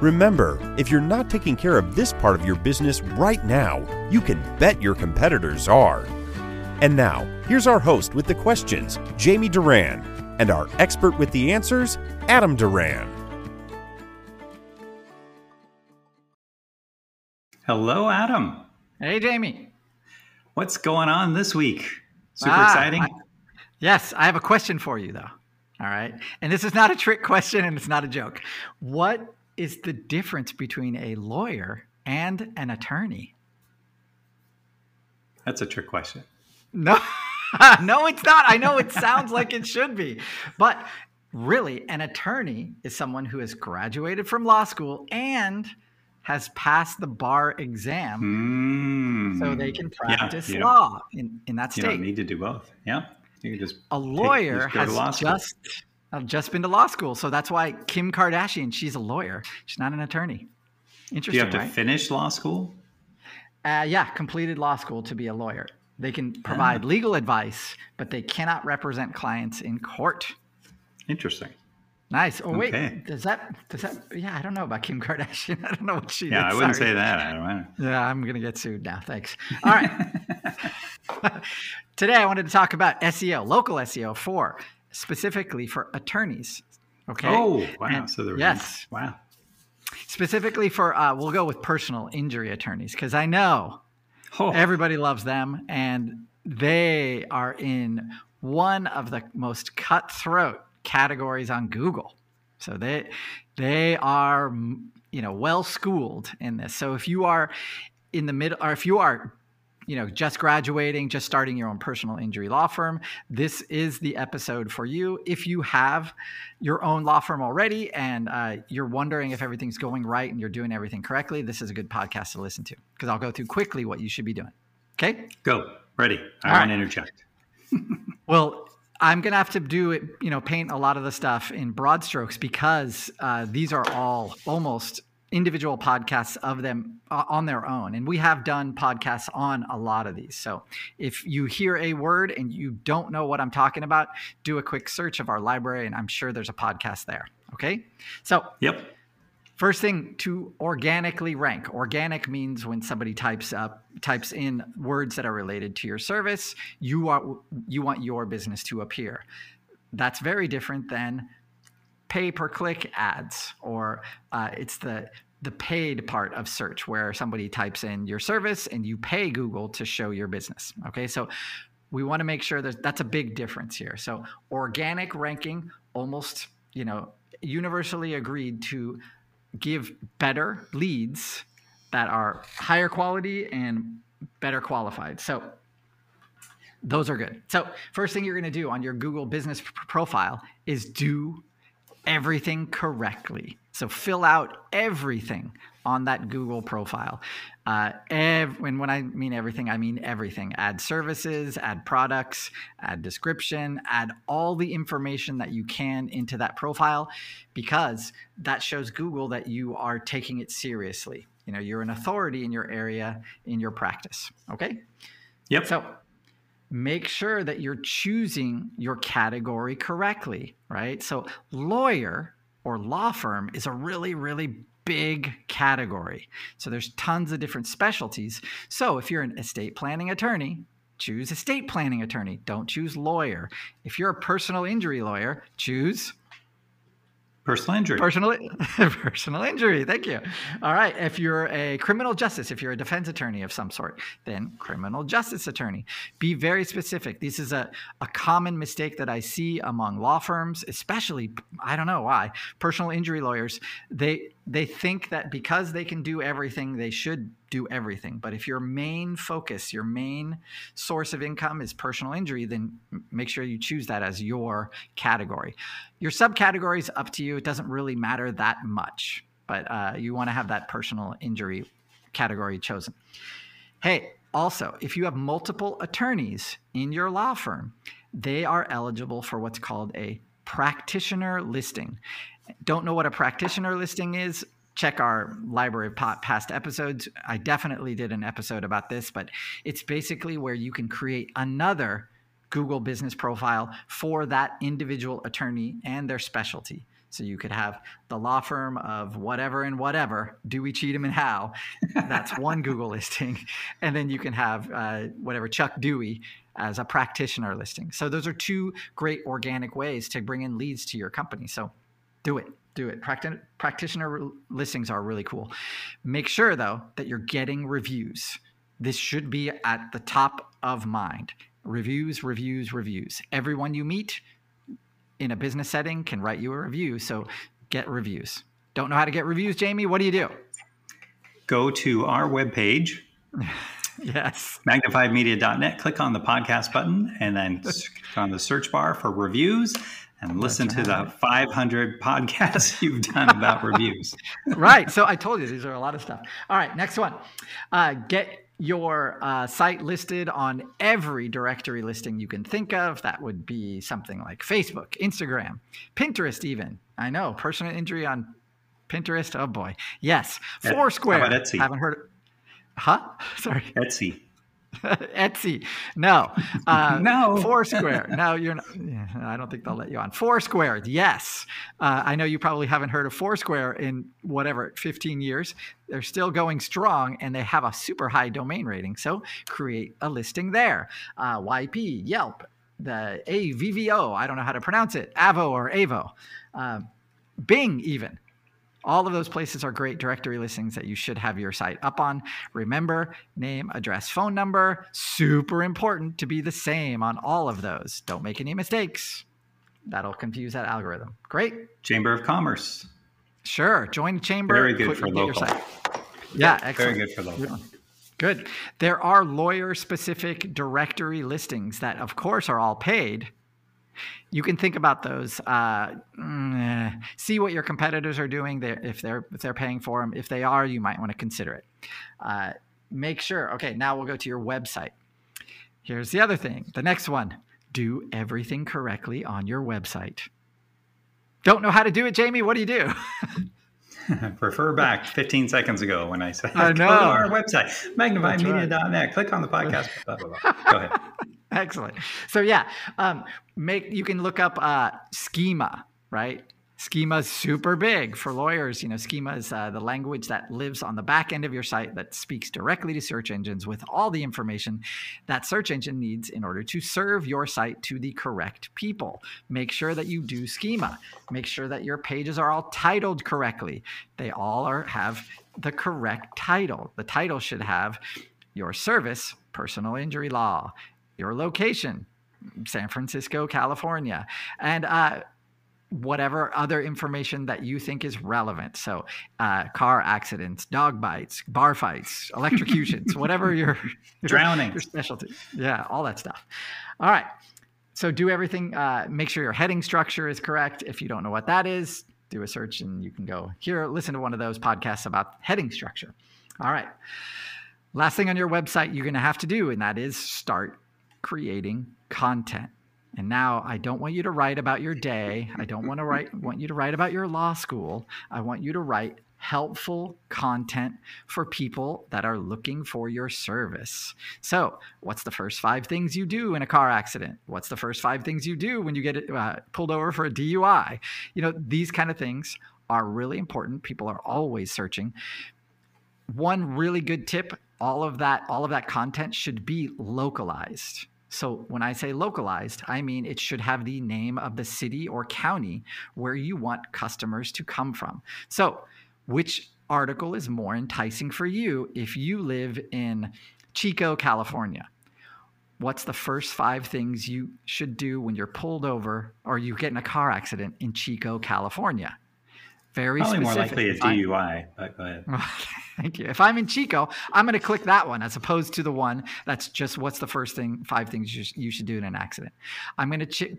Remember, if you're not taking care of this part of your business right now, you can bet your competitors are. And now, here's our host with the questions, Jamie Duran, and our expert with the answers, Adam Duran. Hello, Adam. Hey, Jamie. What's going on this week? Super Ah, exciting. I- yes, I have a question for you, though. All right. And this is not a trick question and it's not a joke. What is the difference between a lawyer and an attorney? That's a trick question. No, no, it's not. I know it sounds like it should be, but really, an attorney is someone who has graduated from law school and has passed the bar exam Mm. so they can practice don't- law in, in that state. You don't need to do both. Yeah. You can just a take- lawyer just go to has just I've just been to law school, so that's why Kim Kardashian, she's a lawyer. She's not an attorney. Do Interesting, you have to finish law school? uh, yeah, completed law school to be a lawyer. They can provide Ah. legal advice, but they cannot represent clients in court. Interesting. Nice. Oh wait, Okay. does that does that? Yeah, I don't know about Kim Kardashian. I don't know what she Yeah, did. I wouldn't Sorry. say that. I don't know. Yeah, I'm gonna get sued now. Thanks. All right. Today I wanted to talk about SEO, local SEO for specifically for attorneys. Okay. Oh, wow. And- so there yes, Wow. specifically for uh, we'll go with personal injury attorneys because I know Oh, everybody loves them and they are in one of the most cutthroat categories on Google. So they they are you know well schooled in this. So if you are in the middle or if you are you know just graduating just starting your own personal injury law firm this is the episode for you if you have your own law firm already and uh, you're wondering if everything's going right and you're doing everything correctly this is a good podcast to listen to because i'll go through quickly what you should be doing okay go. Ready. I All want to right. interject. well i'm gonna have to do it you know paint a lot of the stuff in broad strokes because uh, these are all almost individual podcasts of them uh, on their own and we have done podcasts on a lot of these so if you hear a word and you don't know what i'm talking about do a quick search of our library and i'm sure there's a podcast there okay so Yep. First thing to organically rank. Organic means when somebody types up types in words that are related to your service, you are you want your business to appear. That's very different than pay per click ads or uh, it's the the paid part of search where somebody types in your service and you pay Google to show your business. Okay, so we want to make sure that that's a big difference here. So organic ranking almost you know universally agreed to give better leads that are higher quality and better qualified. So those are good. So first thing you're going to do on your Google business p- profile is do everything correctly. So fill out everything on that Google profile. Uh, ev- and when I mean everything, I mean everything. Add services, add products, add description, add all the information that you can into that profile because that shows Google that you are taking it seriously. You know, you're an authority in your area, in your practice. Okay. Yep. So make sure that you're choosing your category correctly, right? So, lawyer or law firm is a really, really big category. So, there's tons of different specialties. So, if you're an estate planning attorney, choose estate planning attorney. Don't choose lawyer. If you're a personal injury lawyer, choose Personal injury. Personal personal injury. Thank you. All right. If you're a criminal justice, if you're a defense attorney of some sort, then criminal justice attorney. Be very specific. This is a, a common mistake that I see among law firms, especially I don't know why, personal injury lawyers. They they think that because they can do everything, they should do everything. But if your main focus, your main source of income is personal injury, then make sure you choose that as your category. Your subcategory is up to you. It doesn't really matter that much, but uh, you want to have that personal injury category chosen. Hey, also, if you have multiple attorneys in your law firm, they are eligible for what's called a practitioner listing. Don't know what a practitioner listing is? Check our library of past episodes. I definitely did an episode about this, but it's basically where you can create another Google business profile for that individual attorney and their specialty. So you could have the law firm of whatever and whatever, Dewey, Cheatham, and Howe. That's one Google listing. And then you can have uh, whatever Chuck Dewey as a practitioner listing. So those are two great organic ways to bring in leads to your company. So do it. Do it. Practi- practitioner listings are really cool. Make sure, though, that you're getting reviews. This should be at the top of mind. Reviews, reviews, reviews. Everyone you meet in a business setting can write you a review. So get reviews. Don't know how to get reviews, Jamie? What do you do? Go to our webpage. yes. Magnifiedmedia.net. Click on the podcast button and then click on the search bar for reviews and listen to the 500 podcasts you've done about reviews. right. So I told you these are a lot of stuff. All right. Next one. Uh, get your uh, site listed on every directory listing you can think of. That would be something like Facebook, Instagram, Pinterest, even. I know, personal injury on Pinterest. Oh boy. Yes. Foursquare. How about Etsy? Haven't heard. Of... Huh? Sorry. Etsy. Etsy. No. Uh, no. Foursquare. No, you're not. I don't think they'll let you on. Foursquare. Yes. Uh, I know you probably haven't heard of Foursquare in whatever, 15 years. They're still going strong and they have a super high domain rating. So create a listing there. Uh, YP, Yelp, the AVVO. I don't know how to pronounce it. Avo or Avo. Uh, Bing, even. All of those places are great directory listings that you should have your site up on. Remember, name, address, phone number, super important to be the same on all of those. Don't make any mistakes. That'll confuse that algorithm. Great. Chamber of Commerce. Sure. Join the chamber. Very good put, for local. Yeah, yeah, excellent. Very good for local. Good. There are lawyer specific directory listings that, of course, are all paid you can think about those. Uh, mm, see what your competitors are doing. There, if they're if they're paying for them. If they are, you might want to consider it. Uh, make sure. Okay, now we'll go to your website. Here's the other thing. The next one: do everything correctly on your website. Don't know how to do it, Jamie? What do you do? Refer back 15 seconds ago when I said, I know. go to our website, magnifiedmedia.net. Right. Click on the podcast. Blah, blah, blah. Go ahead. Excellent. So yeah, um, make you can look up uh, schema, right? Schema is super big for lawyers. You know, schema is uh, the language that lives on the back end of your site that speaks directly to search engines with all the information that search engine needs in order to serve your site to the correct people. Make sure that you do schema. Make sure that your pages are all titled correctly. They all are have the correct title. The title should have your service, personal injury law, your location, San Francisco, California, and uh, whatever other information that you think is relevant. So, uh, car accidents, dog bites, bar fights, electrocutions, whatever your, drowning, your specialty. Yeah, all that stuff. All right. So, do everything. Uh, make sure your heading structure is correct. If you don't know what that is, do a search and you can go here, listen to one of those podcasts about heading structure. All right. Last thing on your website you're going to have to do, and that is start creating content. And now I don't want you to write about your day. I don't want to write want you to write about your law school. I want you to write helpful content for people that are looking for your service. So, what's the first five things you do in a car accident? What's the first five things you do when you get uh, pulled over for a DUI? You know, these kind of things are really important. People are always searching. One really good tip, all of that all of that content should be localized. So when I say localized, I mean it should have the name of the city or county where you want customers to come from. So, which article is more enticing for you if you live in Chico, California? What's the first five things you should do when you're pulled over or you get in a car accident in Chico, California? Very Probably specific. more likely a DUI, but go ahead. Thank you. If I'm in Chico, I'm going to click that one as opposed to the one that's just what's the first thing, five things you, sh- you should do in an accident. I'm going to ch-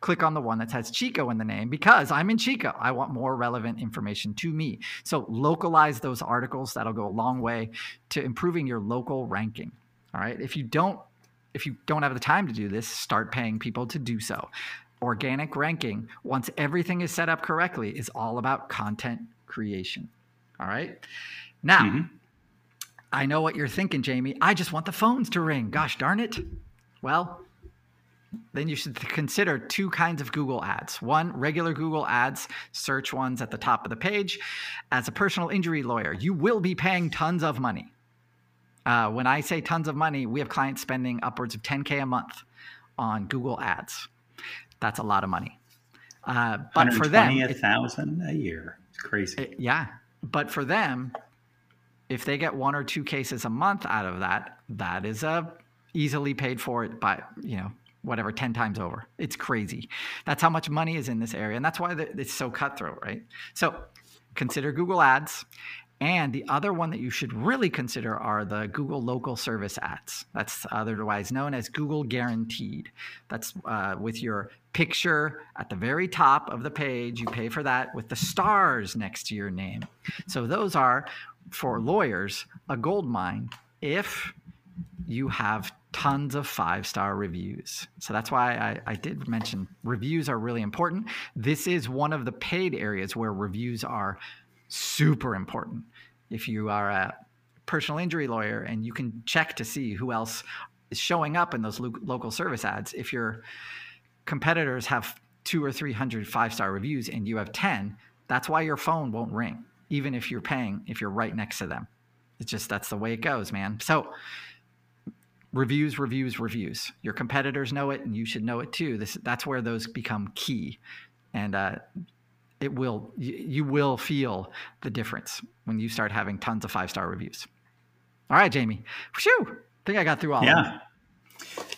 click on the one that has Chico in the name because I'm in Chico. I want more relevant information to me. So localize those articles. That'll go a long way to improving your local ranking. All right. If you don't, if you don't have the time to do this, start paying people to do so. Organic ranking, once everything is set up correctly, is all about content creation. All right. Now, Mhm. I know what you're thinking, Jamie. I just want the phones to ring. Gosh darn it. Well, then you should consider two kinds of Google ads. One, regular Google ads, search ones at the top of the page. As a personal injury lawyer, you will be paying tons of money. Uh, when I say tons of money, we have clients spending upwards of 10K a month on Google ads. That's a lot of money. Uh, but for them, a thousand a year. It's crazy. it- yeah. But for them, if they get one or two cases a month out of that, that is a easily paid for it by, you know, whatever, 10 times over. It's crazy. That's how much money is in this area. And that's why the- it's so cutthroat, right? So consider Google Ads. And the other one that you should really consider are the Google Local Service ads. That's otherwise known as Google Guaranteed. That's uh, with your picture at the very top of the page. You pay for that with the stars next to your name. So those are, for lawyers, a gold mine if you have tons of five star reviews. So that's why I, I did mention reviews are really important. This is one of the paid areas where reviews are super important. If you are a personal injury lawyer and you can check to see who else is showing up in those lo- local service ads, if your competitors have two or three hundred five star reviews and you have 10, that's why your phone won't ring, even if you're paying, if you're right next to them. It's just that's the way it goes, man. So reviews, reviews, reviews. Your competitors know it, and you should know it too. This that's where those become key, and uh, it will you, will feel the difference when you start having tons of five star reviews. All right, Jamie. Phew, I think I got through all. Of them. Yeah.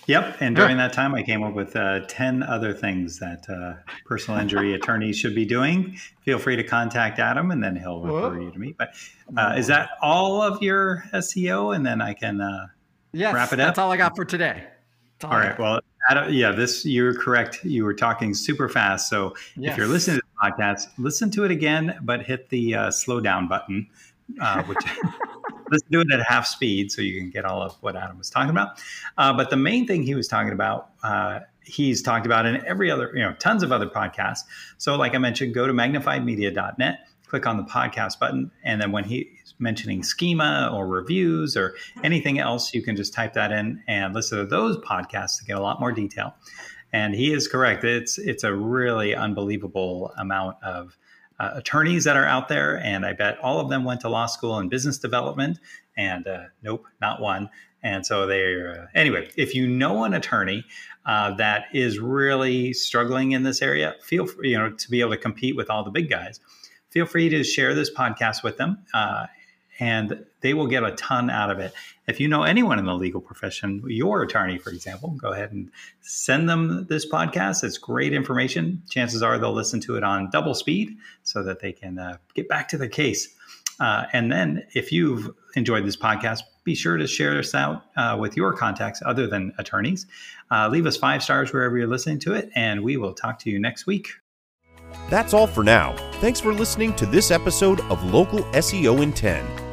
Yep. And during that time, I came up with uh, 10 other things that uh, personal injury attorneys should be doing. Feel free to contact Adam and then he'll refer Whoa. you to me. But uh, is that all of your SEO? And then I can. Uh, Yes, Wrap it up. That's all I got for today. All I right. Well, Adam, yeah, this, you're correct. You were talking super fast. So if you're listening to podcast, listen to it again, but hit the uh, slow down button, uh, which let's do it at half speed so you can get all of what Adam was talking about. Uh, but the main thing he was talking about, uh, he's talked about in every other, you know, tons of other podcasts. So, like I mentioned, go to magnifiedmedia.net, click on the podcast button, and then when he's mentioning schema or reviews or anything else, you can just type that in and listen to those podcasts to get a lot more detail. And he is correct. It's it's a really unbelievable amount of uh, attorneys that are out there, and I bet all of them went to law school and business development. And uh, nope, not one. And so they're uh, anyway. If you know an attorney uh, that is really struggling in this area, feel free, you know to be able to compete with all the big guys. Feel free to share this podcast with them, uh, and they will get a ton out of it. If you know anyone in the legal profession, your attorney, for example, go ahead and send them this podcast. It's great information. Chances are they'll listen to it on double speed so that they can uh, get back to the case. Uh, and then, if you've enjoyed this podcast, be sure to share this out uh, with your contacts other than attorneys. Uh, leave us five stars wherever you're listening to it, and we will talk to you next week. That's all for now. Thanks for listening to this episode of Local SEO in 10